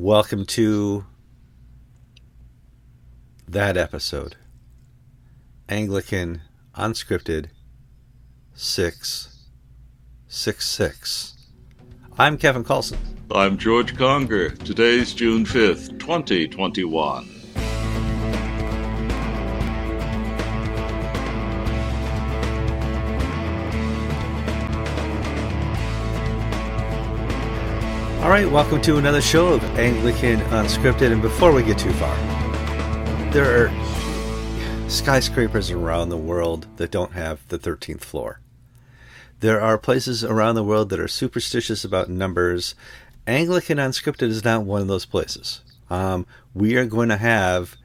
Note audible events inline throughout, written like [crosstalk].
Welcome to that episode. Anglican Unscripted 666. I'm Kevin Carlson. I'm George Conger. Today's June 5th, 2021. All right, welcome to another show of Anglican Unscripted. And before we get too far, there are skyscrapers around the world that don't have the 13th floor. There are places around the world that are superstitious about numbers. Anglican Unscripted is not one of those places. Um, we are going to have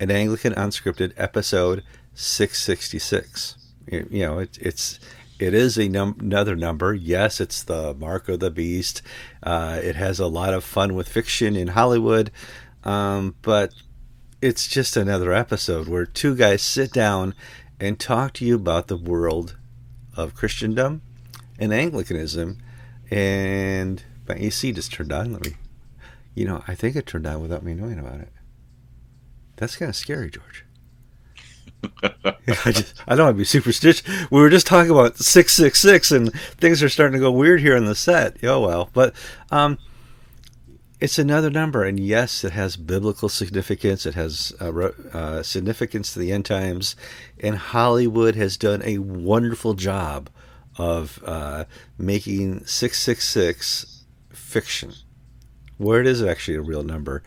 an Anglican Unscripted episode 666. You, you know, it, it's it is num- another number. Yes, it's the mark of the beast. Uh, it has a lot of fun with fiction in Hollywood, um, but it's just another episode where two guys sit down and talk to you about the world of Christendom and Anglicanism. And my AC just turned on. Let me, you know, I think it turned on without me knowing about it. That's kind of scary, George. [laughs] I just I don't want to be superstitious. We were just talking about six six six, and things are starting to go weird here on the set. Oh well, but um, it's another number, and yes, it has biblical significance. It has uh, uh, significance to the end times, and Hollywood has done a wonderful job of uh, making six six six fiction, where it is actually a real number,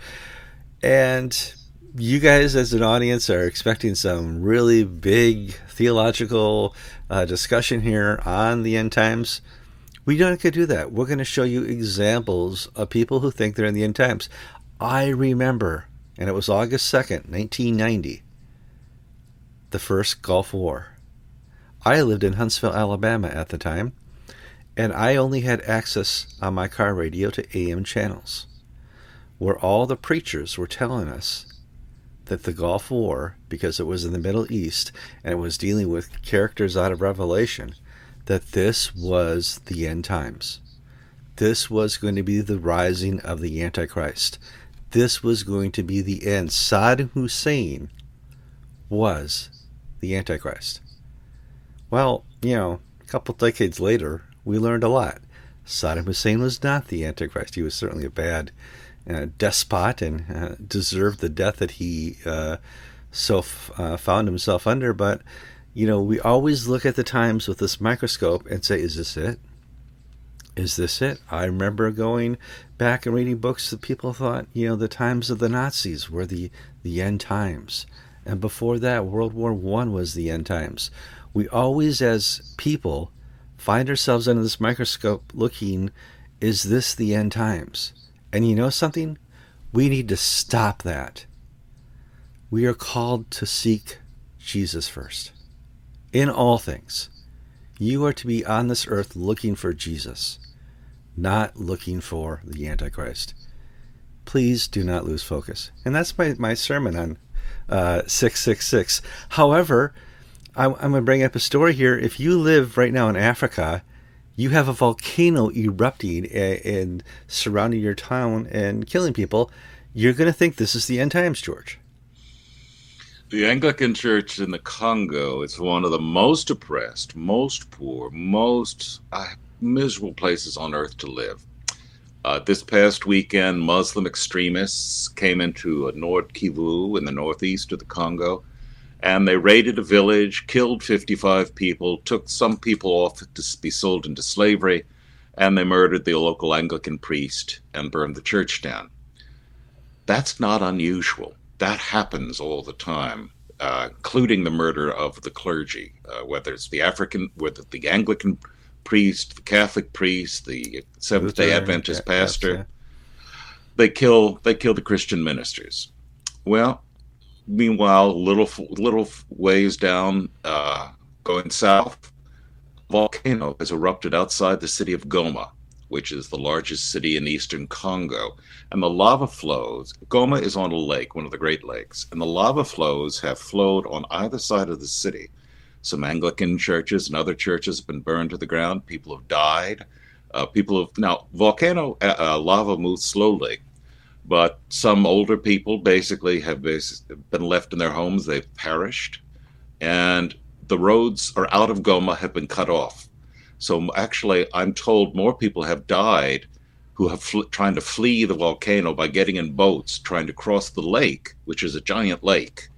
and you guys as an audience are expecting some really big theological uh, discussion here on the end times, we don't get to do that. We're going to show you examples of people who think they're in the end times. I remember, and it was August 2nd, 1990, the first Gulf War. I lived in Huntsville, Alabama at the time, and I only had access on my car radio to AM channels, where all the preachers were telling us that the Gulf War, because it was in the Middle East and it was dealing with characters out of Revelation, that this was the end times. This was going to be the rising of the Antichrist. This was going to be the end. Saddam Hussein was the Antichrist. Well, you know, a couple decades later, we learned a lot. Saddam Hussein was not the Antichrist. He was certainly a bad despot and uh, deserved the death that he uh, so f- uh, found himself under. But, you know, we always look at the times with this microscope and say, is this it? Is this it? I remember going back and reading books that people thought, you know, the times of the Nazis were the, the end times. And before that, World War One was the end times. We always, as people, find ourselves under this microscope looking, is this the end times? And you know something? We need to stop that. We are called to seek Jesus first in all things. You are to be on this earth looking for Jesus, not looking for the Antichrist. Please do not lose focus. And that's my, my sermon on uh, 666. However, I'm, I'm going to bring up a story here. If you live right now in Africa, you have a volcano erupting and, surrounding your town and killing people, you're going to think this is the end times, George. The Anglican Church in the Congo is one of the most oppressed, most poor, most uh, miserable places on earth to live. Uh, this past weekend, Muslim extremists came into Nord Kivu in the northeast of the Congo and they raided a village, killed 55 people, took some people off to be sold into slavery, and they murdered the local Anglican priest and burned the church down. That's not unusual. That happens all the time, uh, including the murder of the clergy, uh, whether it's the African, whether the Anglican priest, the Catholic priest, the Seventh Day Adventist pastor. Yeah. They kill they kill the Christian ministers. Well, Meanwhile, little little ways down, uh, going south, volcano has erupted outside the city of Goma, which is the largest city in eastern Congo. And the lava flows, Goma is on a lake, one of the Great Lakes, and the lava flows have flowed on either side of the city. Some Anglican churches and other churches have been burned to the ground. People have died. Uh, people have now volcano uh, uh lava moves slowly, but some older people basically have been left in their homes. They've perished, and the roads are out of Goma have been cut off. So actually, I'm told more people have died who have fl- trying to flee the volcano by getting in boats, trying to cross the lake, which is a giant lake.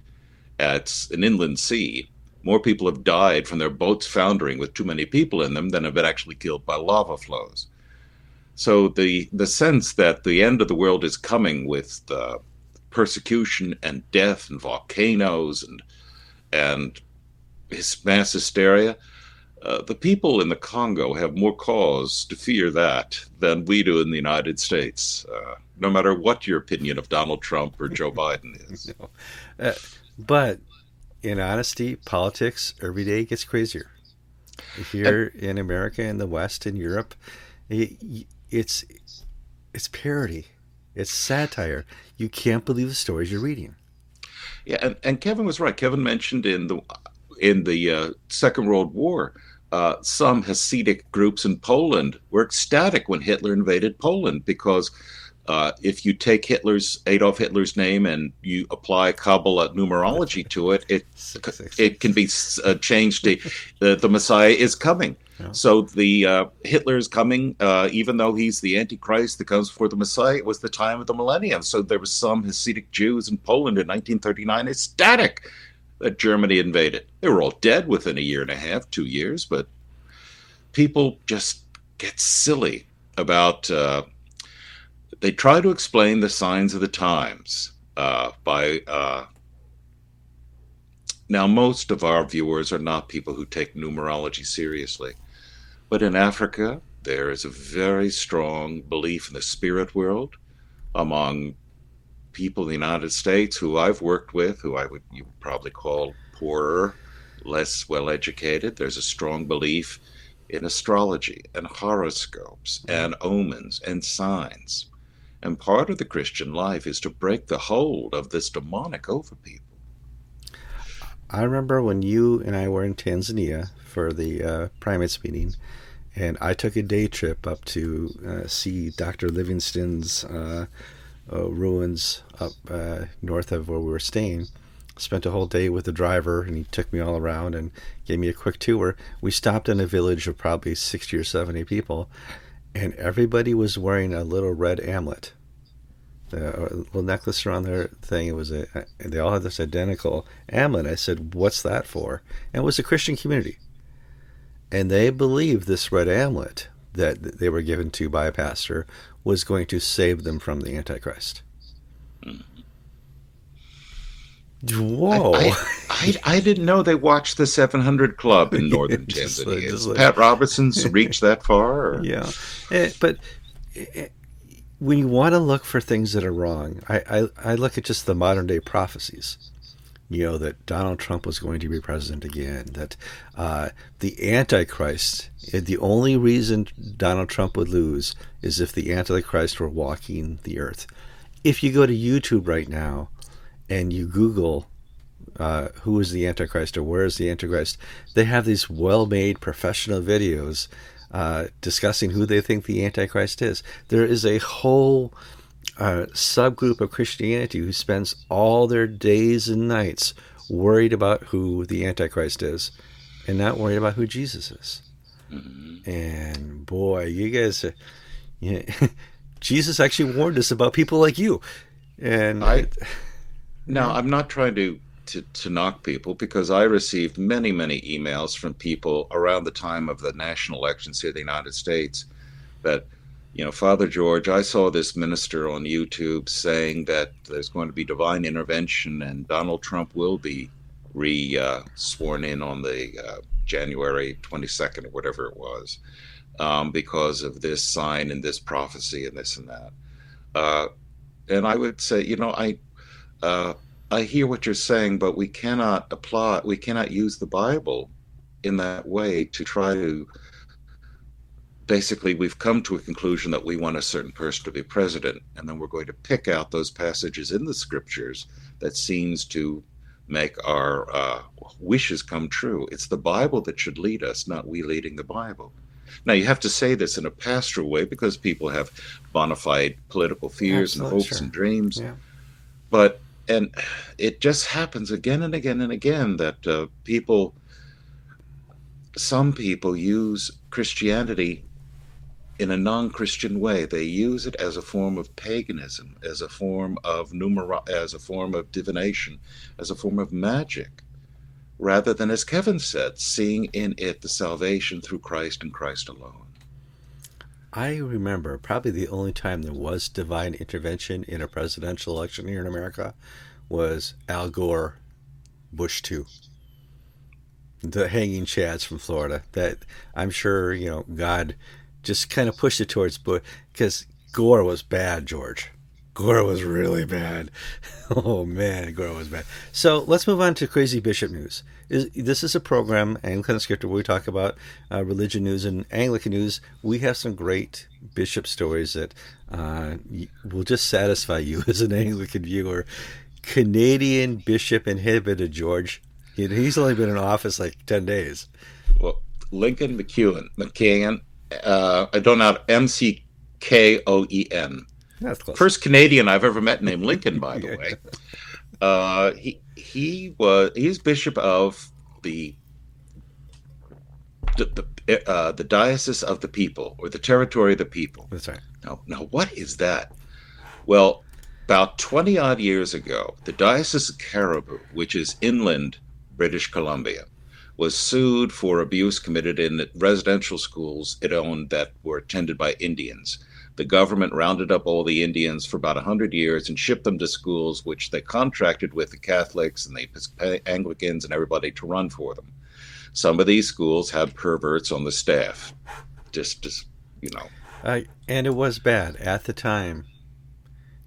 It's an inland sea. More people have died from their boats foundering with too many people in them than have been actually killed by lava flows. So the the sense that the end of the world is coming with uh, persecution and death and volcanoes and and his mass hysteria, uh, the people in the Congo have more cause to fear that than we do in the United States. Uh, no matter what your opinion of Donald Trump or Joe [laughs] Biden is. No. Uh, but in honesty, politics every day gets crazier. Here in America, in the West, in Europe, it's it's parody, it's satire. You can't believe the stories you're reading. Yeah, and, and Kevin was right. Kevin mentioned in the in the uh, Second World War, uh, some Hasidic groups in Poland were ecstatic when Hitler invaded Poland because uh, if you take Hitler's Adolf Hitler's name and you apply Kabbalah numerology to it, it [laughs] it can be uh, changed to uh, the Messiah is coming. So the uh, is coming, uh, even though he's the Antichrist that comes before the Messiah. It was the time of the millennium, so there was some Hasidic Jews in Poland in 1939 ecstatic that Germany invaded. They were all dead within a year and a half, two years, but people just get silly about. Uh, they try to explain the signs of the times uh, by. Uh, now, most of our viewers are not people who take numerology seriously, but in Africa, there is a very strong belief in the spirit world among people in the United States who I've worked with, who I would you would probably call poorer, less well educated. There's a strong belief in astrology and horoscopes and omens and signs. And part of the Christian life is to break the hold of this demonic over people. I remember when you and I were in Tanzania for the uh, primates meeting, and I took a day trip up to uh, see Dr. Livingstone's uh, uh, ruins up uh, north of where we were staying. Spent a whole day with the driver, and he took me all around and gave me a quick tour. We stopped in a village of probably 60 or 70 people, and everybody was wearing a little red amulet. a little necklace around their thing. It was a. They all had this identical amulet. I said, "What's that for?" And it was a Christian community, and they believed this red amulet that they were given to by a pastor was going to save them from the Antichrist. Whoa! I, I, I, didn't know they watched the 700 Club in [laughs] northern just Tanzania. Like, like, Pat Robertson's reached that far? Or? [laughs] Yeah, eh, but eh, when you want to look for things that are wrong, I, I, I look at just the modern day prophecies you know, that Donald Trump was going to be president again, that uh, the Antichrist, eh, the only reason Donald Trump would lose is if the Antichrist were walking the earth. If you go to YouTube right now and you Google uh, who is the Antichrist or where is the Antichrist, they have these well made professional videos uh, discussing who they think the Antichrist is. There is a whole a subgroup of Christianity who spends all their days and nights worried about who the Antichrist is and not worried about who Jesus is. Mm-hmm. And boy, you guys, uh, you know, [laughs] Jesus actually warned us about people like you. And I, now I'm not trying to, to, to knock people because I received many, many emails from people around the time of the national elections here in the United States that you know, Father George, I saw this minister on YouTube saying that there's going to be divine intervention and Donald Trump will be re uh, sworn in on the uh, January 22nd or whatever it was um, because of this sign and this prophecy and this and that. Uh, and I would say, you know, I. Uh, I hear what you're saying, but we cannot apply, we cannot use the Bible in that way to try to basically we've come to a conclusion that we want a certain person to be president and then we're going to pick out those passages in the scriptures that seems to make our uh, wishes come true it's the bible that should lead us not we leading the bible Now, you have to say this in a pastoral way because people have bona fide political fears Absolutely, and hopes sure. and dreams. Yeah. But, and it just happens again and again and again that uh, people, some people use Christianity in a non-Christian way. They use it as a form of paganism, as a form of numer, as a form of divination, as a form of magic, rather than, as Kevin said, seeing in it the salvation through Christ and Christ alone. I remember probably the only time there was divine intervention in a presidential election here in America was Al Gore, Bush two, the hanging chads from Florida. That I'm sure you know God just kind of pushed it towards Bush because Gore was bad, George. Gore was really bad. [laughs] oh man, Gore was bad. So let's move on to crazy bishop news. This is a program, Anglican Unscripted, where we talk about uh, religion news and Anglican news. We have some great bishop stories that uh, will just satisfy you [laughs] as an Anglican viewer. Canadian bishop inhibited, George. He's only been in office like 10 days. Well, Lincoln McEwen, McCann uh, I don't know M C K O E N. First Canadian I've ever met named Lincoln, by the [laughs] way. Uh, he he was he's bishop of the the the, uh, the diocese of the people or the territory of the people. That's right. Now, now what is that? Well, about twenty odd years ago, the diocese of Cariboo, which is inland British Columbia, was sued for abuse committed in residential schools it owned that were attended by Indians. The government rounded up all the Indians for about 100 years and shipped them to schools which they contracted with the Catholics and the Anglicans and everybody to run for them. Some of these schools had perverts on the staff. Just, just you know. Uh, and it was bad at the time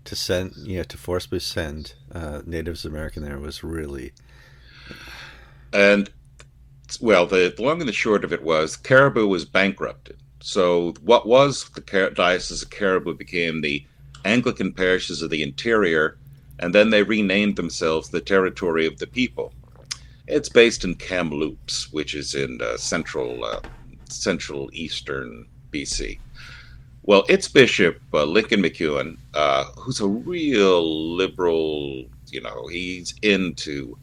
to send, you know, to forcibly send uh, Natives American there was really. And well, the, long and the short of it was Cariboo was bankrupted. So what was the Diocese of Cariboo became the Anglican parishes of the interior, and then they renamed themselves the Territory of the People. It's based in Kamloops, which is in uh, central uh, central eastern BC. Well, its bishop uh, Lincoln McEwen, uh, who's a real liberal, you know, he's into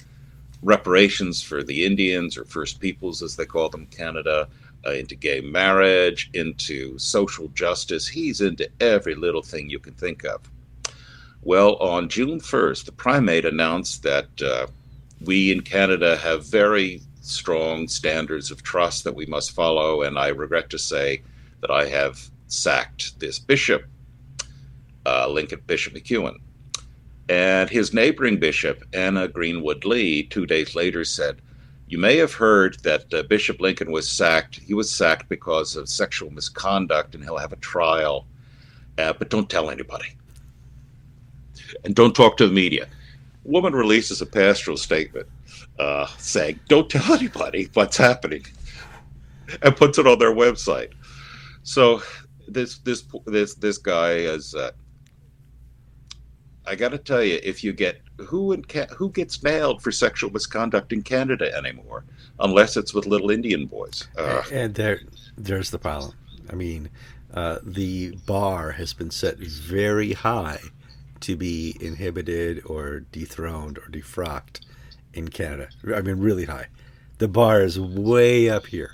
reparations for the Indians or First Peoples, as they call them, Canada, uh, into gay marriage, into social justice. He's into every little thing you can think of. Well, on June 1st, the primate announced that uh, we in Canada have very strong standards of trust that we must follow, and I regret to say that I have sacked this bishop, uh, Lincoln Bishop McEwen. And his neighboring bishop, Anna Greenwood Lee, two days later said, You may have heard that uh, Bishop Lincoln was sacked. He was sacked because of sexual misconduct, and he'll have a trial. Uh, but don't tell anybody. And don't talk to the media. Woman releases a pastoral statement uh, saying, Don't tell [laughs] anybody what's happening, and puts it on their website. So this this this this guy is uh, I got to tell you, if you get who in who gets nailed for sexual misconduct in Canada anymore, unless it's with little Indian boys. And there, there's the problem. I mean, uh, the bar has been set very high to be inhibited or dethroned or defrocked in Canada. I mean, really high. The bar is way up here.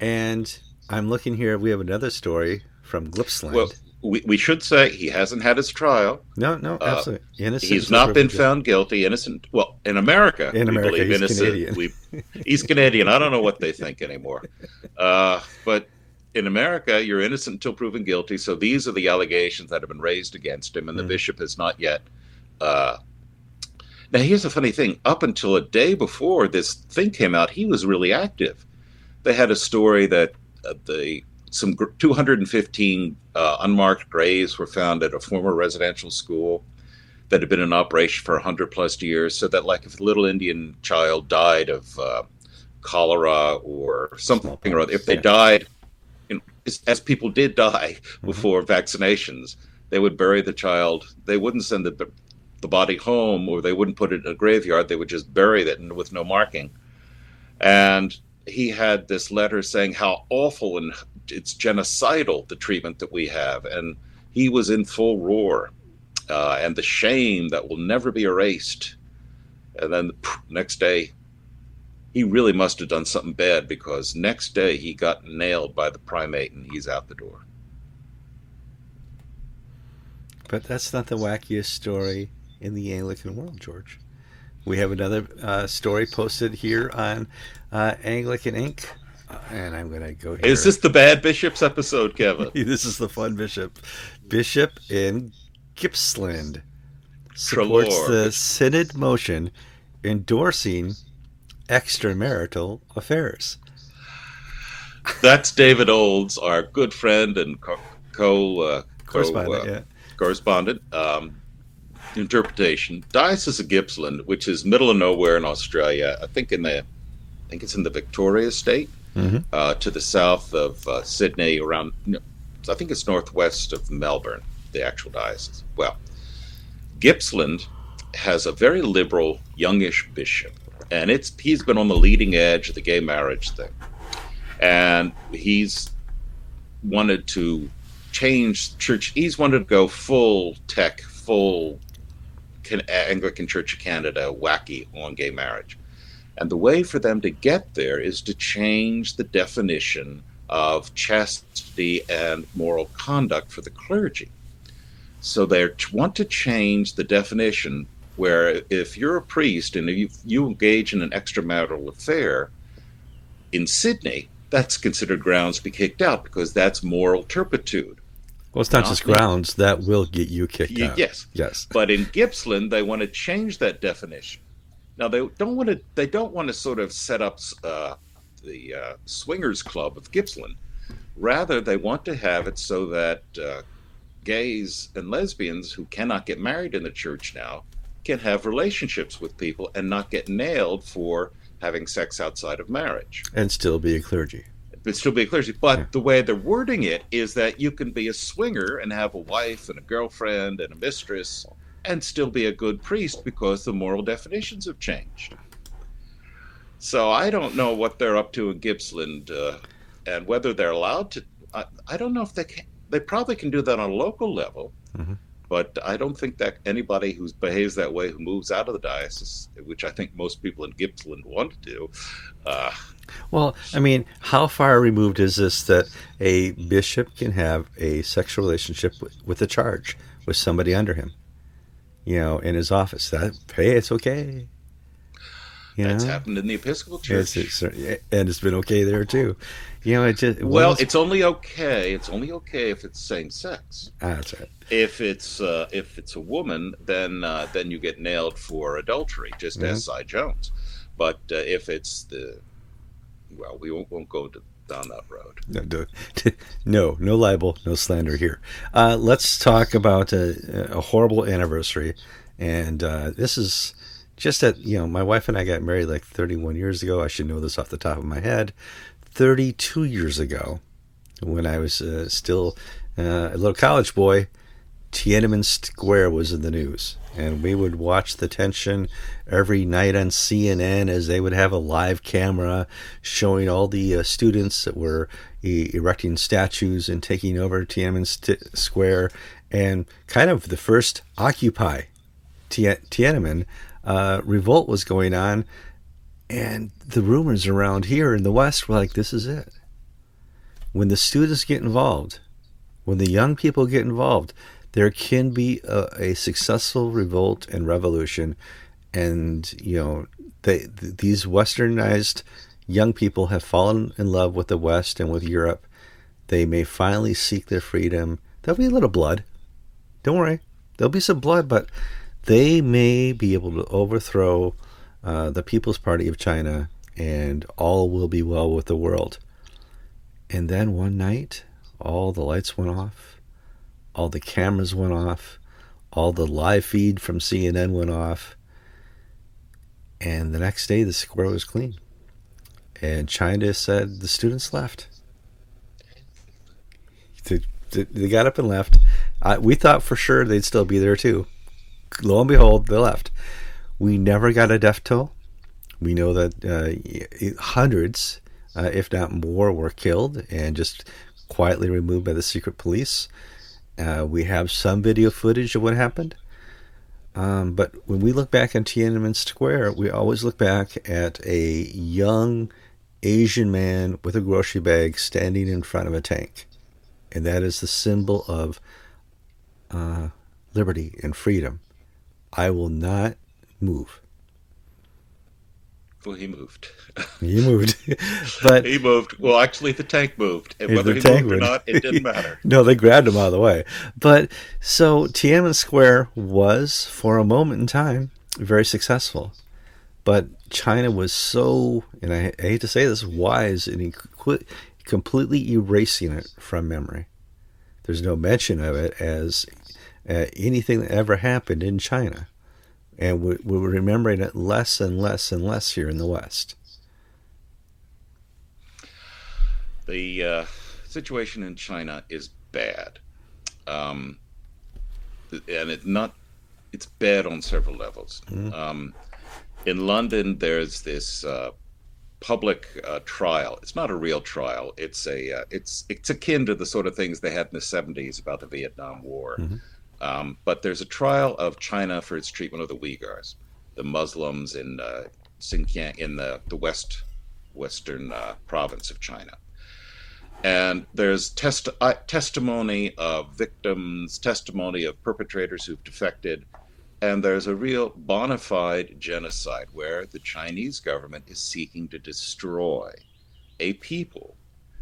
And I'm looking here. We have another story from Gippsland. Well, we, we should say he hasn't had his trial. No, no, uh, absolutely. Uh, innocent. He's not been found guilty. Innocent. Well, in America, in America, he's innocent. Canadian. We, he's Canadian. I don't know what they [laughs] think anymore. Uh, but in America, you're innocent until proven guilty. So these are the allegations that have been raised against him, and the mm. bishop has not yet. Uh, now, here's the funny thing: up until a day before this thing came out, he was really active. They had a story that uh, the some 215 uh, unmarked graves were found at a former residential school that had been in operation for 100 plus years. So that, like, if a little Indian child died of uh, cholera or something or other, if they died, you know, as people did die mm-hmm. before mm-hmm. vaccinations, they would bury the child. They wouldn't send the, the body home or they wouldn't put it in a graveyard. They would just bury it with no marking. And he had this letter saying how awful and it's genocidal the treatment that we have, and he was in full roar, uh, and the shame that will never be erased. And then the next day, he really must have done something bad because next day he got nailed by the primate and he's out the door. But that's not the wackiest story in the Anglican world, George. We have another uh, story posted here on uh, Anglican Ink. And I'm going to go here. Is this the Bad Bishops episode, Kevin? [laughs] this is the fun bishop. Bishop in Gippsland supports Trelaw. the Synod motion endorsing extramarital affairs. That's David Olds, our good friend and co, co, uh, correspondent. Uh, yeah. correspondent. Um, interpretation. Diocese of Gippsland, which is middle of nowhere in Australia, I think in the, I think it's in the Victoria State, mm-hmm. uh, to the south of uh, Sydney, around, I think it's northwest of Melbourne, the actual diocese. Well, Gippsland has a very liberal, youngish bishop and it's he's been on the leading edge of the gay marriage thing, and he's wanted to change church. He's wanted to go full tech, full Anglican Church of Canada wacky on gay marriage. And the way for them to get there is to change the definition of chastity and moral conduct for the clergy. So they want to change the definition where if you're a priest and you, you engage in an extramarital affair in Sydney, that's considered grounds to be kicked out because that's moral turpitude. Well, it's not, not just grounds that will get you kicked y- out. Yes, yes. But in Gippsland, they want to change that definition. Now they don't want to. They don't want to sort of set up uh, the uh, swingers club of Gippsland. Rather, they want to have it so that uh, gays and lesbians who cannot get married in the church now can have relationships with people and not get nailed for having sex outside of marriage. And still be a clergy. But still be a clergy. But yeah. the way they're wording it is that you can be a swinger and have a wife and a girlfriend and a mistress and still be a good priest because the moral definitions have changed. So I don't know what they're up to in Gippsland uh, and whether they're allowed to. I, I, don't know if they can. They probably can do that on a local level. Mm-hmm. But I don't think that anybody who behaves that way, who moves out of the diocese, which I think most people in Gippsland want to do. Uh, well, I mean, how far removed is this that a bishop can have a sexual relationship with, with a charge with somebody under him? You know, in his office. That hey, it's okay. You That's know? happened in the Episcopal Church, it's, it's, and it's been okay there too. You know, it just well, it's only okay. It's only okay if it's same sex. Ah, that's right. If it's uh, if it's a woman, then uh, then you get nailed for adultery, just mm-hmm. as Cy Jones. But uh, if it's the well, we won't, won't go to, down that road. No, no, [laughs] no, no libel, no slander here. Uh, let's talk about a, a horrible anniversary, and uh, this is just that you know my wife and I got married like 31 years ago. I should know this off the top of my head. 32 years ago, when I was uh, still uh, a little college boy, Tiananmen Square was in the news, and we would watch the tension every night on CNN as they would have a live camera showing all the uh, students that were e- erecting statues and taking over Tiananmen St- Square, and kind of the first Occupy Tiananmen uh, revolt was going on, and the rumors around here in the West were like, this is it. When the students get involved, when the young people get involved, there can be a, a successful revolt and revolution. And, you know, they, th- these westernized young people have fallen in love with the West and with Europe. They may finally seek their freedom. There'll be a little blood. Don't worry. There'll be some blood, but they may be able to overthrow uh, the People's Party of China and all will be well with the world. And then one night, all the lights went off, all the cameras went off, all the live feed from CNN went off, and the next day the square was clean. And China said the students left. They, they got up and left. I, we thought for sure they'd still be there too lo and behold, they left. We never got a death toll. We know that uh, hundreds uh, if not more, were killed and just quietly removed by the secret police. Uh, we have some video footage of what happened. Um, but when we look back on Tiananmen Square, we always look back at a young Asian man with a grocery bag standing in front of a tank. And that is the symbol of uh, liberty and freedom. I will not move. Well, he moved. He moved, [laughs] but he moved. Well, actually, the tank moved, and whether he moved or not, it didn't [laughs] matter. no, they grabbed him out of the way. But so Tiananmen Square was, for a moment in time, very successful. But China was so, and I, I hate to say this, wise in completely erasing it from memory. There's no mention of it as uh, anything that ever happened in China and we're remembering it less and less and less here in the West. The uh, situation in China is bad, um, and it's not. It's bad on several levels. Mm-hmm. Um, in London, there's this uh, public uh, trial. It's not a real trial. It's a. Uh, it's it's akin to the sort of things they had in the '70s about the Vietnam War. Mm-hmm um, but there's a trial of China for its treatment of the Uyghurs, the Muslims in uh, Xinjiang, in the, the west western uh, province of China. And there's test, uh, testimony of victims, testimony of perpetrators who've defected, and there's a real bona fide genocide where the Chinese government is seeking to destroy a people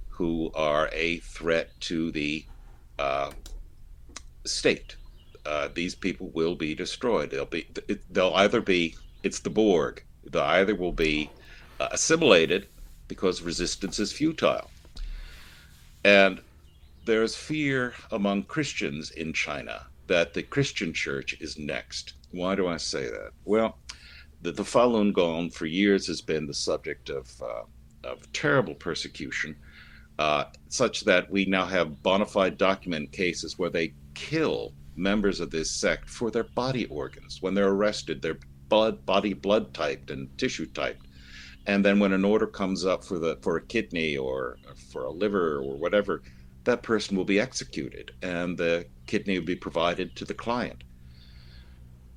who are a threat to the uh, state uh, these people will be destroyed. They'll be they'll either be it's the Borg. They either will be uh, assimilated because resistance is futile, and there's fear among Christians in China that the Christian church is next. Why do I say that? Well, the, the Falun Gong for years has been the subject of uh, of terrible persecution, uh, such that we now have bona fide document cases where they kill members of this sect for their body organs. When they're arrested, their blood, body blood typed and tissue typed. And then when an order comes up for the for a kidney or for a liver or whatever, that person will be executed and the kidney will be provided to the client.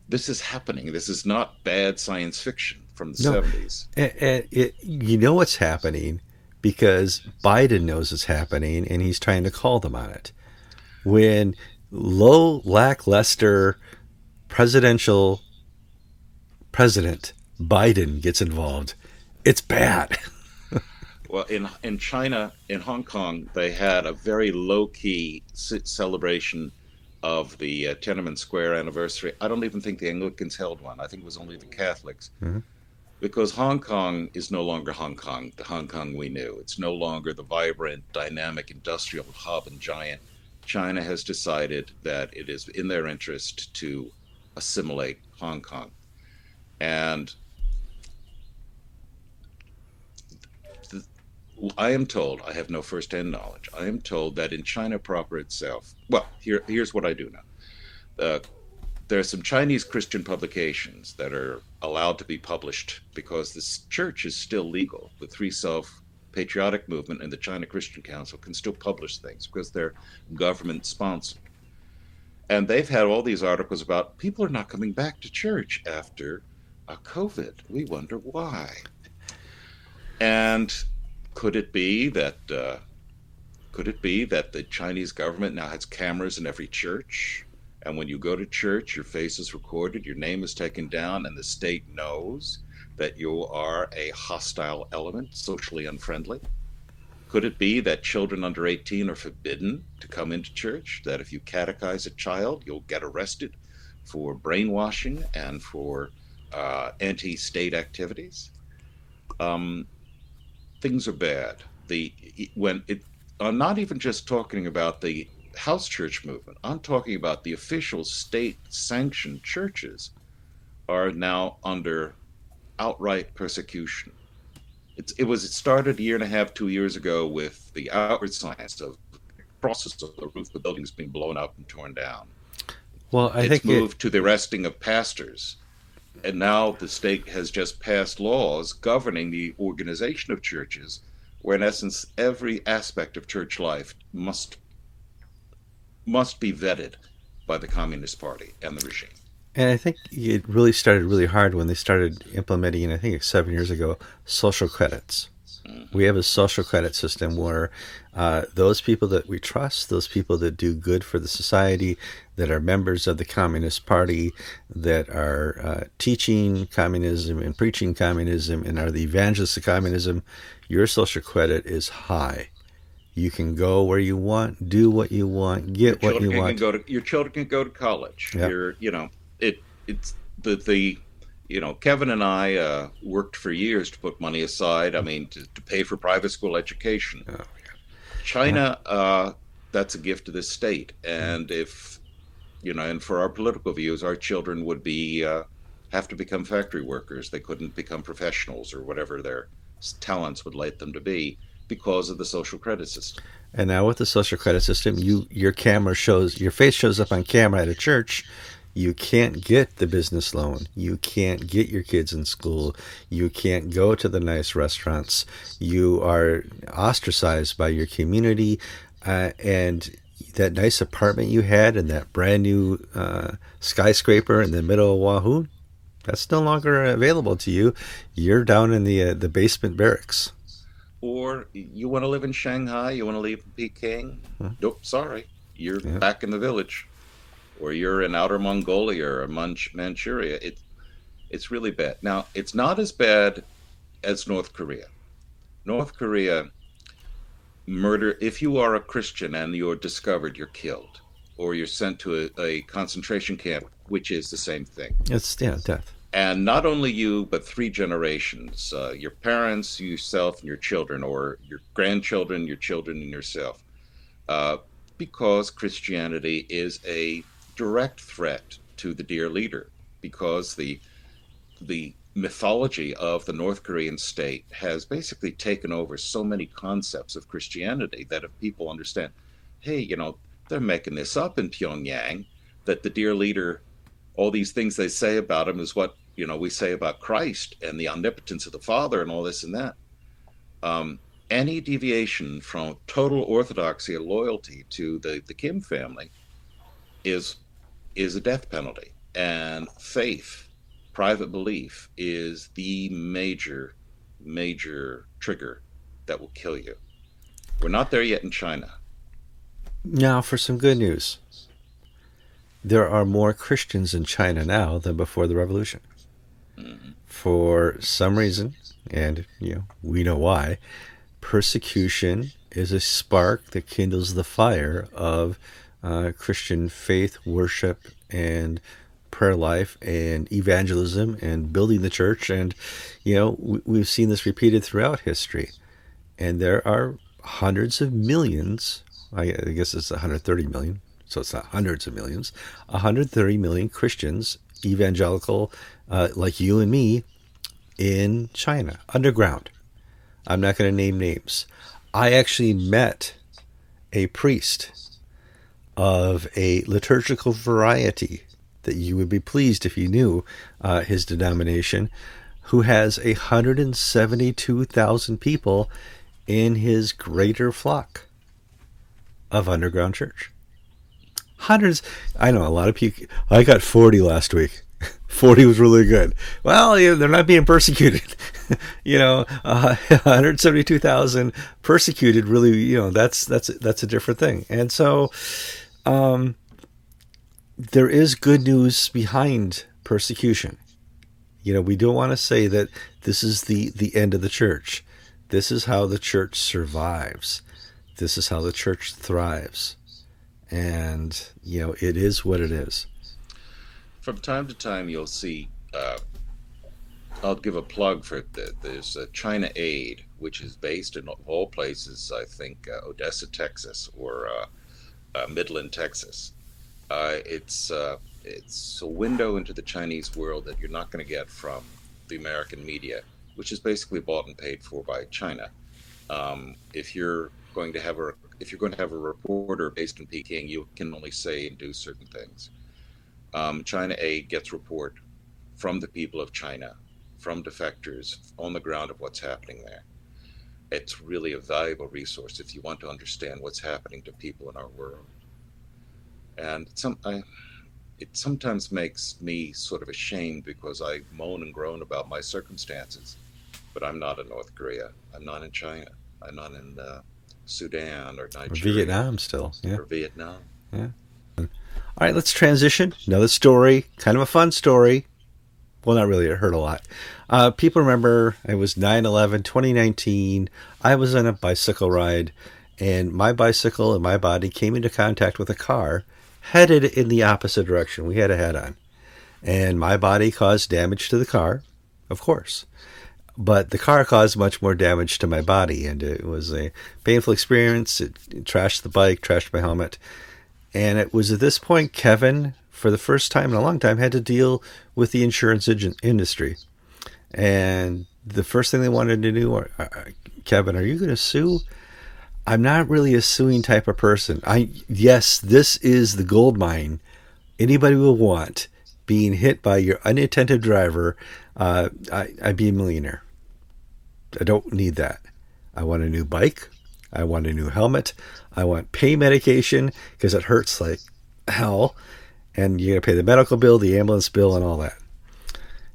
This is happening. This is not bad science fiction from the no, 70s. And, and it, you know what's happening because Biden knows it's happening and he's trying to call them on it. When low, lackluster presidential president Biden gets involved, it's bad. [laughs] well, in in China, in Hong Kong, they had a very low key celebration of the uh, Tiananmen Square anniversary. I don't even think the Anglicans held one. I think it was only the Catholics. Mm-hmm. Because Hong Kong is no longer Hong Kong, the Hong Kong we knew. It's no longer the vibrant, dynamic industrial hub and giant China has decided that it is in their interest to assimilate Hong Kong. And I am told, I have no first-hand knowledge. I am told that in China proper itself, well, here, here's what I do know. Uh, there are some Chinese Christian publications that are allowed to be published because this church is still legal. The Three Self patriotic movement and the China Christian Council can still publish things because they're government sponsored. And they've had all these articles about people are not coming back to church after a COVID. We wonder why. And could it be that uh, could it be that the Chinese government now has cameras in every church? And when you go to church, your face is recorded, your name is taken down, and the state knows that you are a hostile element, socially unfriendly? Could it be that children under 18 are forbidden to come into church? That if you catechize a child, you'll get arrested for brainwashing and for uh, anti state activities? Um, things are bad. The when it, I'm not even just talking about the house church movement. I'm talking about the official state sanctioned churches are now under outright persecution. It's, it was it started a year and a half, two years ago with the outward signs of process of the roof of the buildings being blown up and torn down. Well, I it's think moved it... to the arresting of pastors, and now the state has just passed laws governing the organization of churches where in essence every aspect of church life must must be vetted by the Communist Party and the regime. And I think it really started really hard when they started implementing, I think seven years ago, social credits. Mm-hmm. We have a social credit system where uh, those people that we trust, those people that do good for the society, that are members of the Communist Party, that are uh, teaching communism and preaching communism and are the evangelists of communism, your social credit is high. You can go where you want, do what you want, get your what you want. Go to, your children can go to college. Yep. You know, it's the the you know Kevin and I uh, worked for years to put money aside. I mean, to, to pay for private school education. Oh. China, yeah. Uh, that's a gift to this state, and if you know, and for our political views, our children would be uh, have to become factory workers. They couldn't become professionals or whatever their talents would let them to be because of the social credit system. And now with the social credit system, you your camera shows your face shows up on camera at a church. You can't get the business loan. You can't get your kids in school. You can't go to the nice restaurants. You are ostracized by your community. Uh, and that nice apartment you had and that brand new uh, skyscraper in the middle of Wahoo, that's no longer available to you. You're down in the uh, the basement barracks. Or you want to live in Shanghai, you want to live in Peking. Huh? Nope, sorry, you're yeah. back in the village. Or you're in outer Mongolia or Manch- Manchuria. It, it's really bad. Now, it's not as bad as North Korea. North Korea murder if you are a Christian and you're discovered, you're killed, or you're sent to a, a concentration camp, which is the same thing. It's yeah, death and not only you but three generations uh, your parents yourself and your children or your grandchildren your children and yourself uh, because christianity is a direct threat to the dear leader because the the mythology of the north korean state has basically taken over so many concepts of christianity that if people understand hey you know they're making this up in pyongyang that the dear leader all these things they say about him is what you know we say about Christ and the omnipotence of the Father and all this and that. Um, any deviation from total orthodoxy or loyalty to the, the Kim family is is a death penalty. And faith, private belief, is the major, major trigger that will kill you. We're not there yet in China. Now, for some good news there are more Christians in China now than before the revolution. Mm-hmm. For some reason, and you know, we know why, persecution is a spark that kindles the fire of uh, Christian faith, worship, and prayer life, and evangelism, and building the church. And you know, we, we've seen this repeated throughout history. And there are hundreds of millions. I guess it's 130 million so it's not hundreds of millions, 130 million Christians, evangelical, uh, like you and me, in China, underground. I'm not going to name names. I actually met a priest of a liturgical variety that you would be pleased if you knew uh, his denomination, who has 172,000 people in his greater flock of underground church hundreds. I know a lot of people. I got 40 last week. [laughs] 40 was really good. Well, they're not being persecuted. [laughs] you know, uh, [laughs] 172,000 persecuted really, you know, that's that's that's a different thing. And so um, there is good news behind persecution. You know, we don't want to say that this is the the end of the church. This is how the church survives. This is how the church thrives and you know it is what it is. From time to time, you'll see. Uh, I'll give a plug for the, there's a China Aid, which is based in all places. I think uh, Odessa, Texas, or uh, uh Midland, Texas. Uh, it's uh, it's a window into the Chinese world that you're not going to get from the American media, which is basically bought and paid for by China. Um, if you're going to have a if you're going to have a reporter based in Peking, you can only say and do certain things. Um, China Aid gets report from the people of China, from defectors on the ground of what's happening there. It's really a valuable resource if you want to understand what's happening to people in our world. And some, I, it sometimes makes me sort of ashamed because I moan and groan about my circumstances, but I'm not in North Korea. I'm not in China. I'm not in uh, Sudan or Nigeria. Or Vietnam still. Yeah. Or Vietnam. Yeah. All right, let's transition. Another story, kind of a fun story. Well, not really. It hurt a lot. Uh, people remember it was 9 11, 2019. I was on a bicycle ride, and my bicycle and my body came into contact with a car headed in the opposite direction. We had a head on. And my body caused damage to the car, of course. But the car caused much more damage to my body, and it was a painful experience. It, it trashed the bike, trashed my helmet. And it was at this point Kevin, for the first time in a long time, had to deal with the insurance industry. And the first thing they wanted to do, uh, uh, Kevin, are you going to sue? I'm not really a suing type of person. I yes, this is the gold mine anybody will want. Being hit by your unattentive driver, uh, I, I'd be a millionaire. I don't need that. I want a new bike. I want a new helmet. I want pain medication because it hurts like hell and you got to pay the medical bill, the ambulance bill, and all that.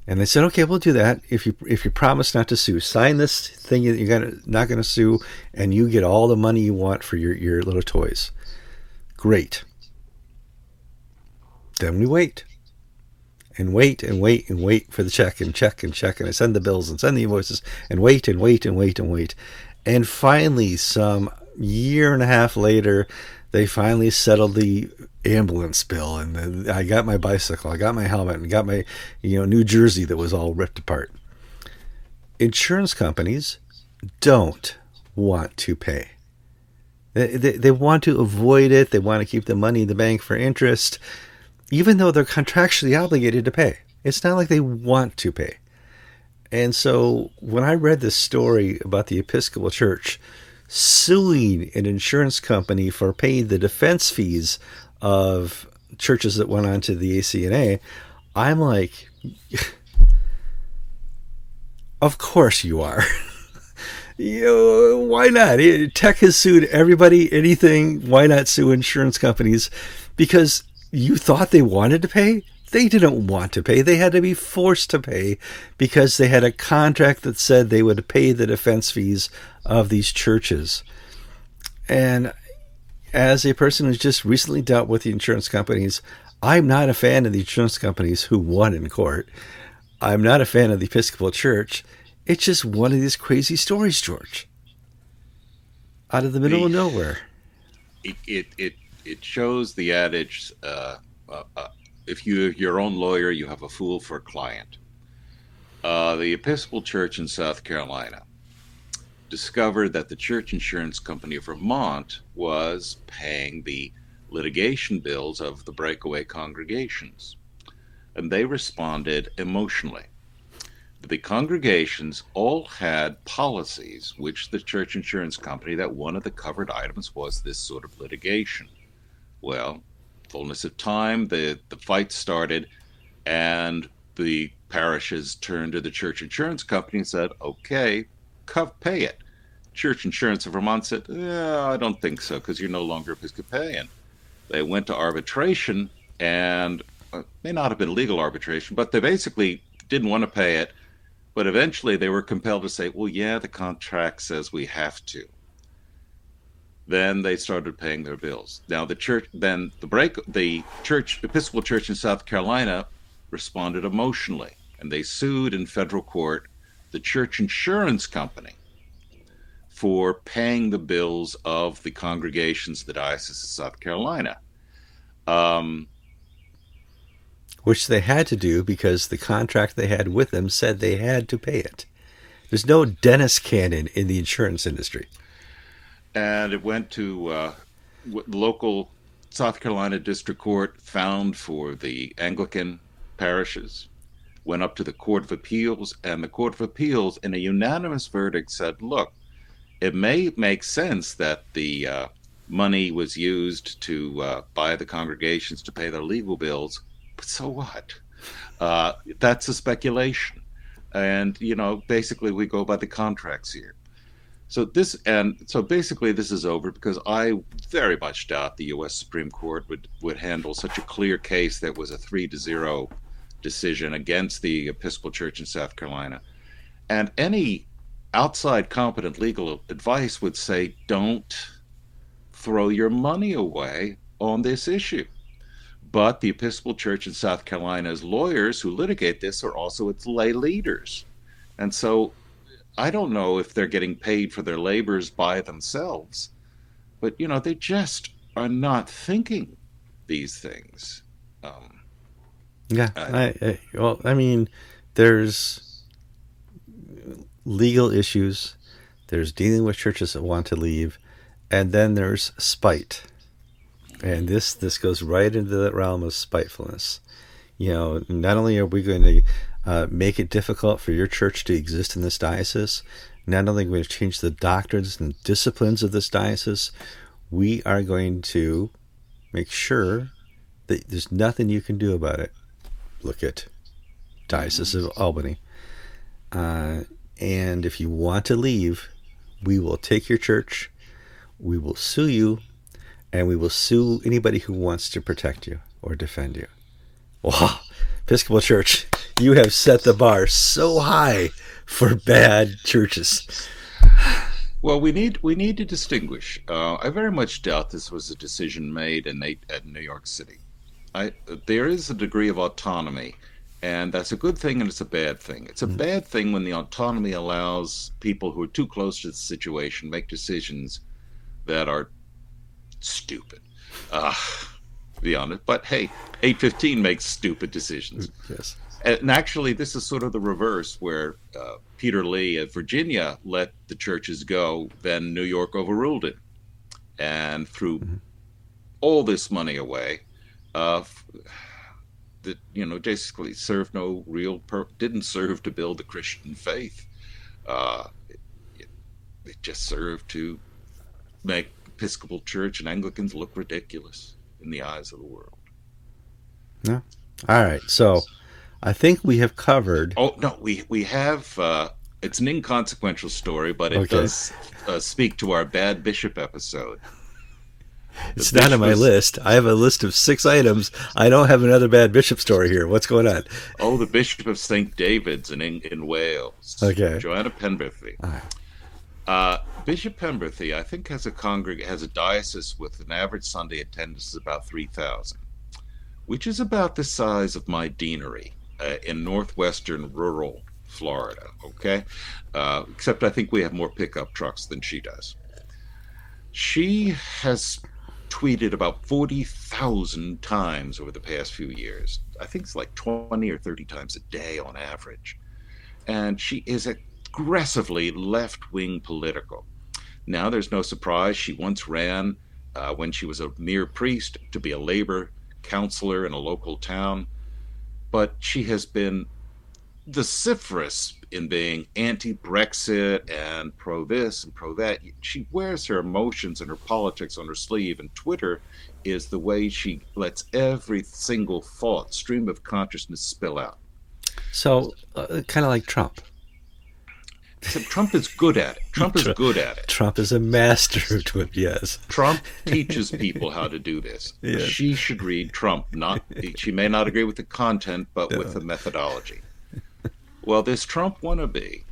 And they said, okay, we'll do that if you if you promise not to sue. Sign this thing that you're gonna not gonna sue, and you get all the money you want for your your little toys. Great. Then we wait, and wait and wait and wait for the check and check and check, and I send the bills and send the invoices and wait and wait and wait and wait, and finally, some year and a half later, they finally settled the ambulance bill and I got my bicycle, I got my helmet and got my you know new jersey that was all ripped apart. Insurance companies don't want to pay. They, they, they want to avoid it. They want to keep the money in the bank for interest, even though they're contractually obligated to pay. It's not like they want to pay. And so when I read this story about the Episcopal Church suing an insurance company for paying the defense fees of churches that went on to the ACNA, I'm like, [laughs] of course you are. [laughs] you why not? Tech has sued everybody, anything. Why not sue insurance companies? Because you thought they wanted to pay? They didn't want to pay. They had to be forced to pay because they had a contract that said they would pay the defense fees of these churches. And as a person who's just recently dealt with the insurance companies, I'm not a fan of the insurance companies who won in court. I'm not a fan of the Episcopal Church. It's just one of these crazy stories, George. Out of the middle the, of nowhere. It, it, it, it shows the adage uh, uh, uh, if you're your own lawyer, you have a fool for a client. Uh, the Episcopal Church in South Carolina discovered that the Church Insurance Company of Vermont was paying the litigation bills of the breakaway congregations. And they responded emotionally. The congregations all had policies, which the church insurance company, that one of the covered items was this sort of litigation. Well, fullness of time, the, the fight started, and the parishes turned to the church insurance company and said, okay, pay it. Church Insurance of Vermont said, yeah, I don't think so because you're no longer Episcopalian. They went to arbitration and uh, may not have been legal arbitration, but they basically didn't want to pay it. But eventually they were compelled to say, well, yeah, the contract says we have to. Then they started paying their bills. Now the church, then the break, the church, Episcopal Church in South Carolina responded emotionally and they sued in federal court the church insurance company for paying the bills of the congregations of the Diocese of South Carolina. Um, Which they had to do because the contract they had with them said they had to pay it. There's no Dennis Canon in the insurance industry. And it went to uh, local South Carolina District Court, found for the Anglican parishes, went up to the Court of Appeals, and the Court of Appeals, in a unanimous verdict, said, look, it may make sense that the uh, money was used to uh, buy the congregations to pay their legal bills, but so what? Uh, that's a speculation. And, you know, basically we go by the contracts here. So this and so basically this is over because I very much doubt the U.S. Supreme Court would would handle such a clear case that was a three to zero decision against the Episcopal Church in South Carolina, and any outside competent legal advice would say don't throw your money away on this issue. But the Episcopal Church in South Carolina's lawyers who litigate this are also its lay leaders. And so I don't know if they're getting paid for their labors by themselves, but you know, they just are not thinking these things. Um, yeah, I, I, well, I mean, there's legal issues, there's dealing with churches that want to leave, and then there's spite, and this this goes right into the realm of spitefulness. You know, not only are we going to uh, make it difficult for your church to exist in this diocese. Not only are we going to change the doctrines and disciplines of this diocese, we are going to make sure that there's nothing you can do about it. Look at Diocese of Albany. Uh, and if you want to leave, we will take your church, we will sue you, and we will sue anybody who wants to protect you or defend you. Wow, Episcopal Church, you have set the bar so high for bad churches. Well, we need we need to distinguish. Uh, I very much doubt this was a decision made in at New York City. I, there is a degree of autonomy, and that's a good thing and it's a bad thing. It's a mm-hmm. bad thing when the autonomy allows people who are too close to the situation make decisions that are stupid. Uh, be honest, but hey, 815 makes stupid decisions. Yes. And actually, this is sort of the reverse, where uh, Peter Lee of Virginia let the churches go, then New York overruled it, and threw mm-hmm. all this money away. Uh, that you know basically served no real pur- didn't serve to build the Christian faith. Uh, it, it just served to make Episcopal Church and Anglicans look ridiculous in the eyes of the world. Yeah. All right. So I think we have covered. Oh no, we we have. Uh, it's an inconsequential story, but it okay. does uh, speak to our bad bishop episode. It's not on my was, list. I have a list of six items. I don't have another bad bishop story here. What's going on? Oh, the Bishop of St. David's in in Wales. Okay. Joanna Penberthy. Uh, Bishop Penberthy, I think, has a congreg- has a diocese with an average Sunday attendance of about three thousand, which is about the size of my deanery uh, in northwestern rural Florida. Okay, uh, except I think we have more pickup trucks than she does. She has tweeted about 40,000 times over the past few years. I think it's like 20 or 30 times a day on average. And she is aggressively left wing political. Now, there's no surprise. She once ran, uh, when she was a mere priest, to be a labor counselor in a local town but she has been vociferous in being anti-Brexit and pro this and pro that. She wears her emotions and her politics on her sleeve, and Twitter is the way she lets every single thought, stream of consciousness, spill out. So, uh, kind of like Trump. Trump is good at it. Trump is good at it. Trump is a master to it. Yes. Trump [laughs] teaches people how to do this. Yes. She should read Trump. Not she may not agree with the content, but no. with the methodology. Well, this Trump wannabe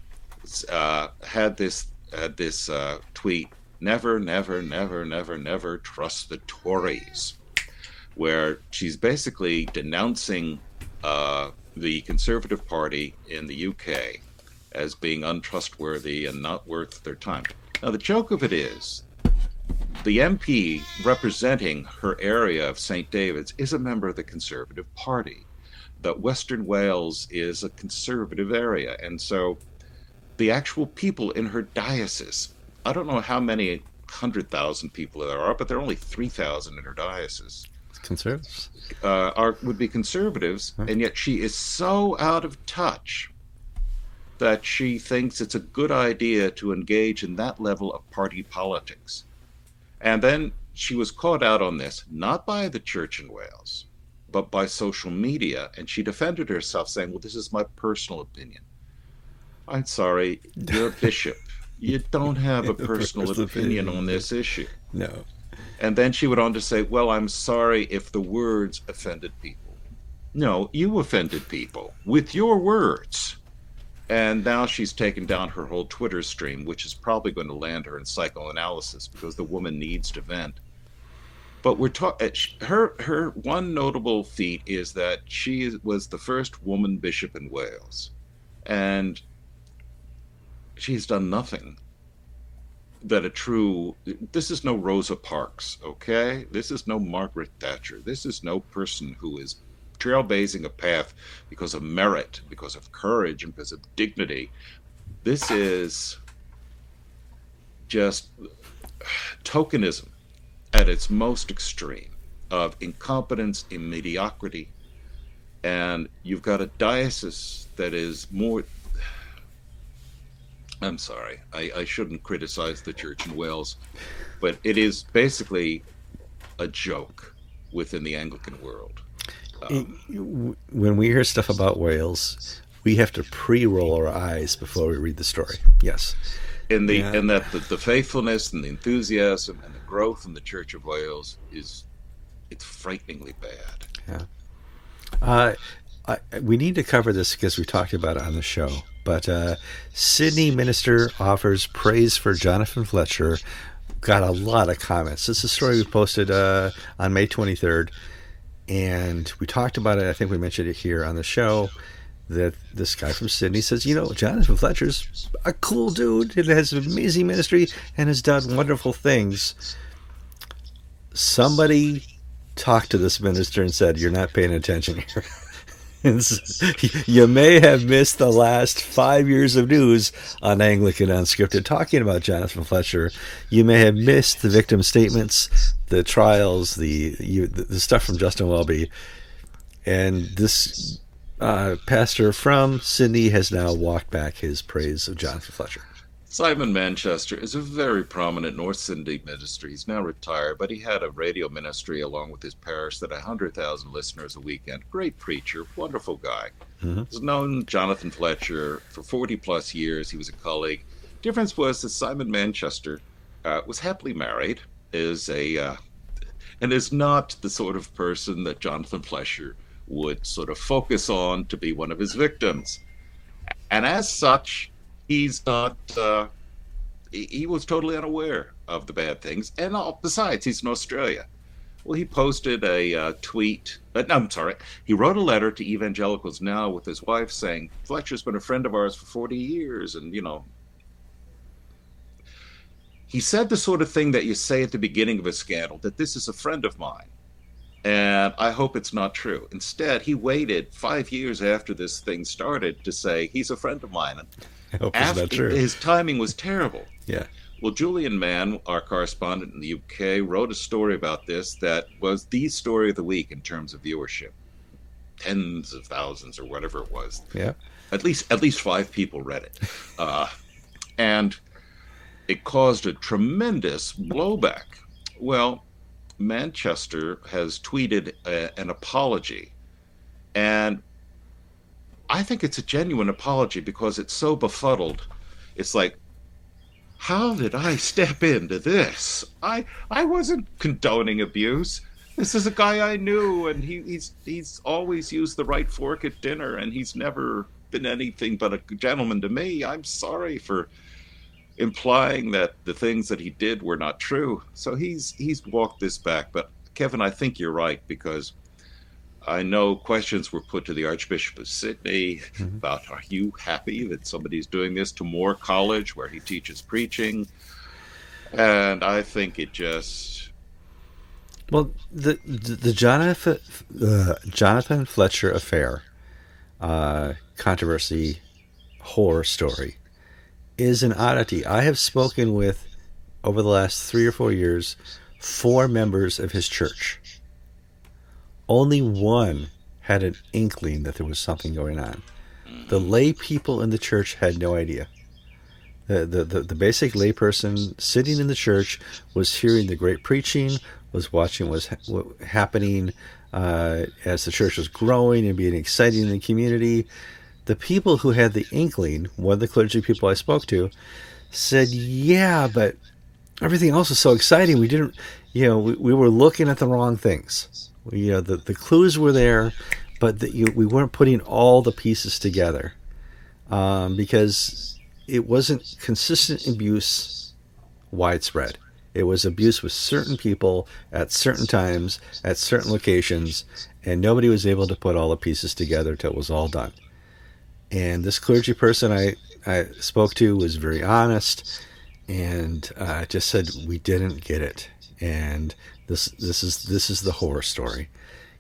uh, had this had this uh, tweet: "Never, never, never, never, never trust the Tories," where she's basically denouncing uh, the Conservative Party in the UK as being untrustworthy and not worth their time. Now, the joke of it is the MP representing her area of St. David's is a member of the Conservative Party. That Western Wales is a conservative area. And so the actual people in her diocese, I don't know how many hundred thousand people there are, but there are only 3,000 in her diocese. Conservatives? Uh, are, would be conservatives, huh. and yet she is so out of touch that she thinks it's a good idea to engage in that level of party politics. And then she was caught out on this, not by the church in Wales, but by social media. And she defended herself, saying, Well, this is my personal opinion. I'm sorry, you're a [laughs] bishop. You don't have a [laughs] personal opinion on this issue. No. And then she went on to say, Well, I'm sorry if the words offended people. No, you offended people with your words. And now she's taken down her whole Twitter stream, which is probably going to land her in psychoanalysis because the woman needs to vent. But we're talking. Uh, her her one notable feat is that she was the first woman bishop in Wales, and she's done nothing that a true this is no Rosa Parks, okay? This is no Margaret Thatcher. This is no person who is trailblazing a path because of merit, because of courage, and because of dignity. This is just tokenism at its most extreme of incompetence and mediocrity. And you've got a diocese that is more. I'm sorry, I, I shouldn't criticize the church in Wales, but it is basically a joke within the Anglican world. Um, when we hear stuff about Wales, we have to pre-roll our eyes before we read the story. Yes, in the yeah. in that the, the faithfulness and the enthusiasm and the growth in the Church of Wales is it's frighteningly bad. Yeah. Uh, I, we need to cover this because we talked about it on the show. But uh, Sydney minister offers praise for Jonathan Fletcher. Got a lot of comments. This is a story we posted uh, on May 23rd, and we talked about it. I think we mentioned it here on the show that this guy from Sydney says, you know, Jonathan Fletcher's a cool dude and has an amazing ministry and has done wonderful things. Somebody talked to this minister and said, You're not paying attention here. [laughs] you may have missed the last five years of news on Anglican Unscripted talking about Jonathan Fletcher. You may have missed the victim statements, the trials, the you, the stuff from Justin Welby, and this uh, pastor from Sydney has now walked back his praise of Jonathan Fletcher. Simon Manchester is a very prominent North Sydney minister. He's now retired, but he had a radio ministry along with his parish that had 100,000 listeners a weekend. Great preacher, wonderful guy. Mm-hmm. He's known Jonathan Fletcher for 40 plus years. He was a colleague. Difference was that Simon Manchester uh, was happily married, is a uh, and is not the sort of person that Jonathan Fletcher would sort of focus on to be one of his victims. And as such, he's not, uh, he, was totally unaware of the bad things. And besides, he's in Australia. Well, he posted a uh, tweet. Uh, no, I'm sorry. He wrote a letter to evangelicals now with his wife saying, Fletcher's been a friend of ours for 40 years. And, you know, he said the sort of thing that you say at the beginning of a scandal that this is a friend of mine. And I hope it's not true. Instead, he waited five years after this thing started to say he's a friend of mine. I hope after, it's not true. His timing was terrible. Yeah. Well, Julian Mann, our correspondent in the UK, wrote a story about this that was the story of the week in terms of viewership. Tens of thousands or whatever it was. Yeah. At least at least five people read it. Uh, and it caused a tremendous blowback. Well, Manchester has tweeted a, an apology. And I think it's a genuine apology because it's so befuddled. It's like, how did I step into this? I I wasn't condoning abuse. This is a guy I knew, and he, he's he's always used the right fork at dinner, and he's never been anything but a gentleman to me. I'm sorry for implying that the things that he did were not true. So he's he's walked this back. But Kevin, I think you're right because I know questions were put to the Archbishop of Sydney mm-hmm. about are you happy that somebody's doing this to Moore College where he teaches preaching? And I think it just well the the, the Jonathan uh, Jonathan Fletcher affair uh, controversy horror story is an oddity. I have spoken with, over the last three or four years, four members of his church. Only one had an inkling that there was something going on. The lay people in the church had no idea. The, the, the, the basic layperson sitting in the church was hearing the great preaching, was watching what was happening uh, as the church was growing and being exciting in the community the people who had the inkling, one of the clergy people I spoke to, said, "Yeah, but everything else was so exciting. We didn't, you know, we, we were looking at the wrong things. We, you know, the the clues were there, but the, you, we weren't putting all the pieces together um, because it wasn't consistent abuse widespread. It was abuse with certain people at certain times, at certain locations, and nobody was able to put all the pieces together till it was all done. And this clergy person I, I spoke to was very honest and uh, just said we didn't get it, and this this is this is the horror story.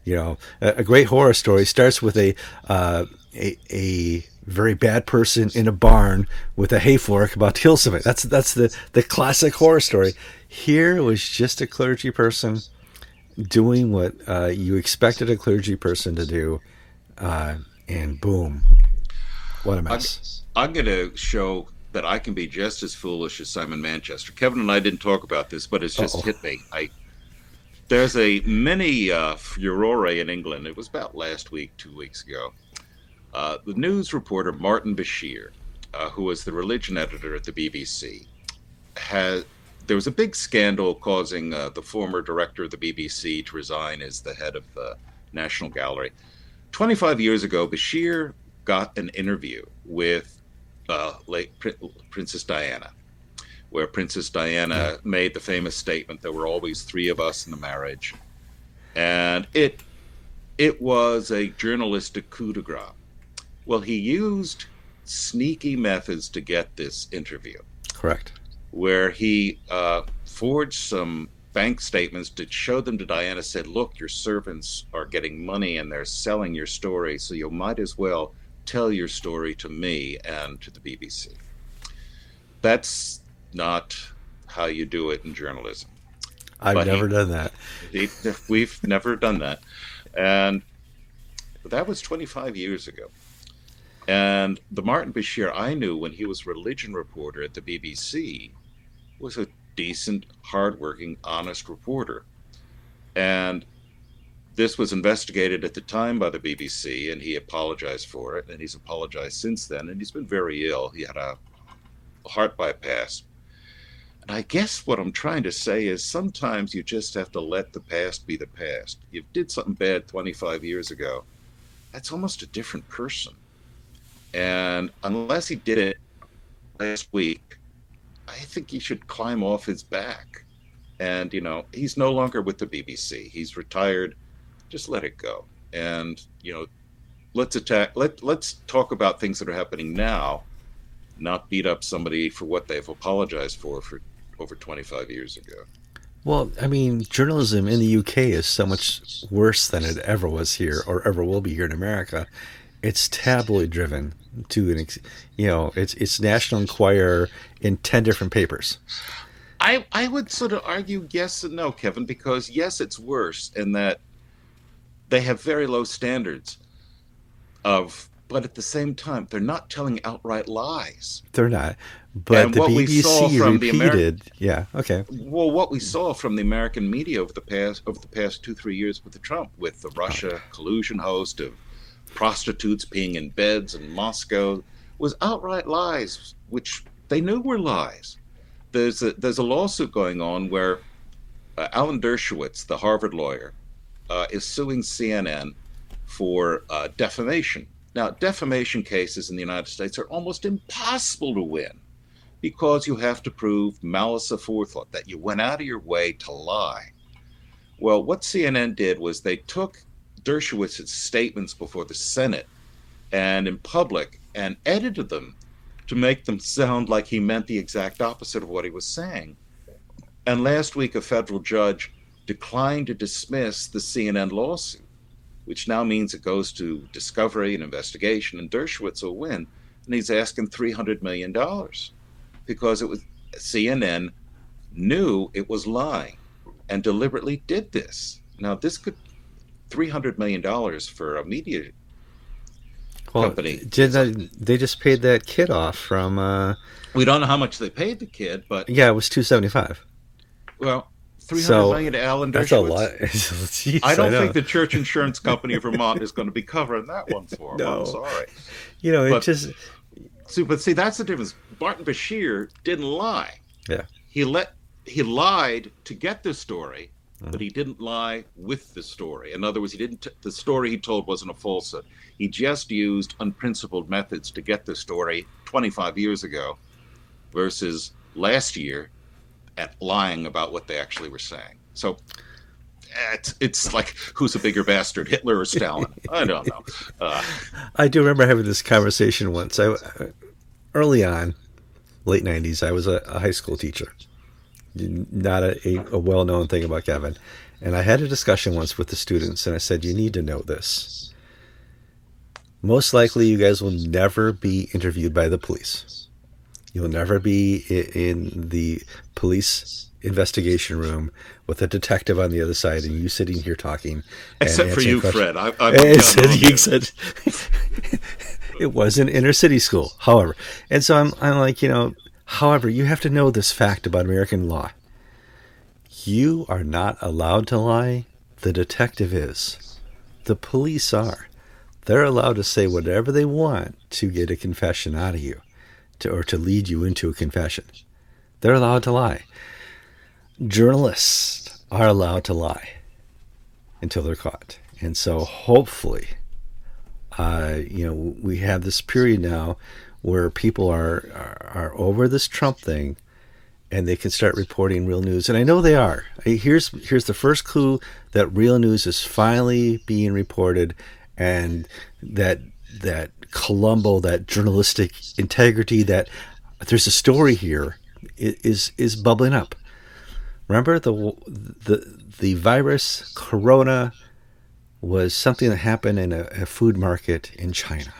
You know, a, a great horror story starts with a, uh, a a very bad person in a barn with a hay fork about to kill somebody. That's that's the the classic horror story. Here was just a clergy person doing what uh, you expected a clergy person to do, uh, and boom, what a mess. I'm, I'm going to show that I can be just as foolish as Simon Manchester. Kevin and I didn't talk about this, but it's just Uh-oh. hit me. I there's a mini uh, furore in England. It was about last week, two weeks ago. Uh, the news reporter Martin Bashir, uh, who was the religion editor at the BBC, had there was a big scandal causing uh, the former director of the BBC to resign as the head of the National Gallery. 25 years ago, Bashir got an interview with uh, late Princess Diana, where Princess Diana made the famous statement, "There were always three of us in the marriage," and it it was a journalistic coup de grace. Well, he used sneaky methods to get this interview. Correct where he uh, forged some bank statements to show them to Diana. Said, "Look, your servants are getting money and they're selling your story, so you might as well tell your story to me and to the BBC." That's not how you do it in journalism. I've but never he, done that. He, we've never done that, and that was 25 years ago. And the Martin Bashir I knew when he was religion reporter at the BBC was a decent, hardworking, honest reporter. And this was investigated at the time by the BBC, and he apologized for it, and he's apologized since then, and he's been very ill. He had a heart bypass. And I guess what I'm trying to say is sometimes you just have to let the past be the past. You did something bad 25 years ago, that's almost a different person. And unless he did it last week, I think he should climb off his back. And, you know, he's no longer with the BBC. He's retired. Just let it go. And, you know, let's attack let let's talk about things that are happening now, not beat up somebody for what they've apologized for for over 25 years ago. Well, I mean, journalism in the UK is so much worse than it ever was here or ever will be here in America. It's tabloid driven to an, ex- you know, it's it's National Enquirer in ten different papers. I I would sort of argue yes and no, Kevin, because yes, it's worse in that they have very low standards of, but at the same time, they're not telling outright lies. They're not. But and the BBC repeated, Ameri- yeah, okay. Well, what we saw from the American media over the past over the past two three years with the Trump, with the Russia collusion host of prostitutes being in beds in Moscow was outright lies, which they knew were lies. There's a, there's a lawsuit going on where uh, Alan Dershowitz, the Harvard lawyer, uh, is suing CNN for uh, defamation. Now, defamation cases in the United States are almost impossible to win because you have to prove malice aforethought, that you went out of your way to lie. Well, what CNN did was they took Dershowitz's statements before the Senate and in public and edited them to make them sound like he meant the exact opposite of what he was saying. And last week, a federal judge declined to dismiss the CNN lawsuit, which now means it goes to discovery and investigation, and Dershowitz will win. And he's asking $300 million because it was CNN knew it was lying and deliberately did this. Now, this could three hundred million dollars for a media well, company. Did they, they just paid that kid off from? Uh, we don't know how much they paid the kid, but yeah, it was two seventy five. Well, three hundred so, million to Alan Dershowitz. [laughs] That's a lot. Jeez, I don't I think the Church Insurance Company of Vermont is going to be covering that one for him. [laughs] No. I'm sorry. You know, it but just See, but see, that's the difference. Barton Bashir didn't lie. Yeah. He let he lied to get this story, but mm-hmm. he didn't lie with the story. In other words, he didn't. T- the story he told wasn't a falsehood. He just used unprincipled methods to get the story 25 years ago, versus last year at lying about what they actually were saying. So it's, it's like who's a bigger bastard, Hitler or Stalin? I don't know. Uh, I do remember having this conversation once. I early on, late '90s, I was a, a high school teacher. Not a, a, a well-known thing about Kevin, and I had a discussion once with the students, and I said, "You need to know this. Most likely, you guys will never be interviewed by the police. You'll never be in the police investigation room with a detective on the other side and you sitting here talking. Except for you, questions. Fred. I, I [laughs] said, said [laughs] it was an inner city school, however. And so I'm, I'm like, you know, however, you have to know this fact about American law. You are not allowed to lie. The detective is. The police are. They're allowed to say whatever they want to get a confession out of you to, or to lead you into a confession. They're allowed to lie. Journalists are allowed to lie until they're caught. And so hopefully, uh, you know, we have this period now where people are, are, are over this Trump thing and they can start reporting real news. And I know they are. Here's here's the first clue that real news is finally being reported and that that Columbo, that journalistic integrity, that there's a story here, is is bubbling up. Remember the the the virus corona was something that happened in a, a food market in China.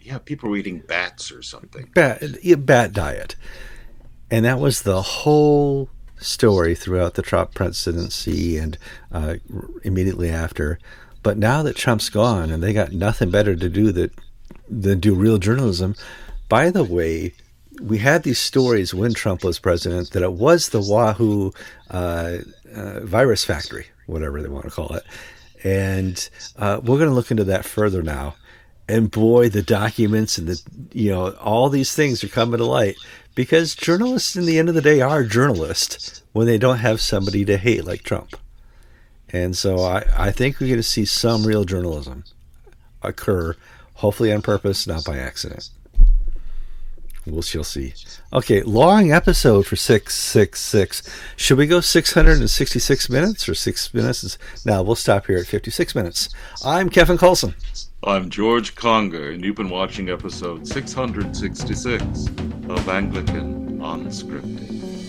Yeah, people were eating bats or something. Bat, bat diet, and that was the whole story throughout the Trump presidency and uh, immediately after. But now that Trump's gone and they got nothing better to do that than do real journalism. By the way, we had these stories when Trump was president that it was the Wuhan uh, uh, virus factory, whatever they want to call it. And uh, we're going to look into that further now. And boy, the documents and the, you know, all these things are coming to light because journalists, in the end of the day, are journalists when they don't have somebody to hate like Trump. And so I, I think we're going to see some real journalism occur hopefully on purpose, not by accident. We'll shall see. Okay, long episode for six six six. Should we go six hundred and sixty six minutes or six minutes? Now we'll stop here at fifty six minutes. I'm Kevin Kallsen. I'm George Conger, and you've been watching episode six hundred sixty six of Anglican Unscripted.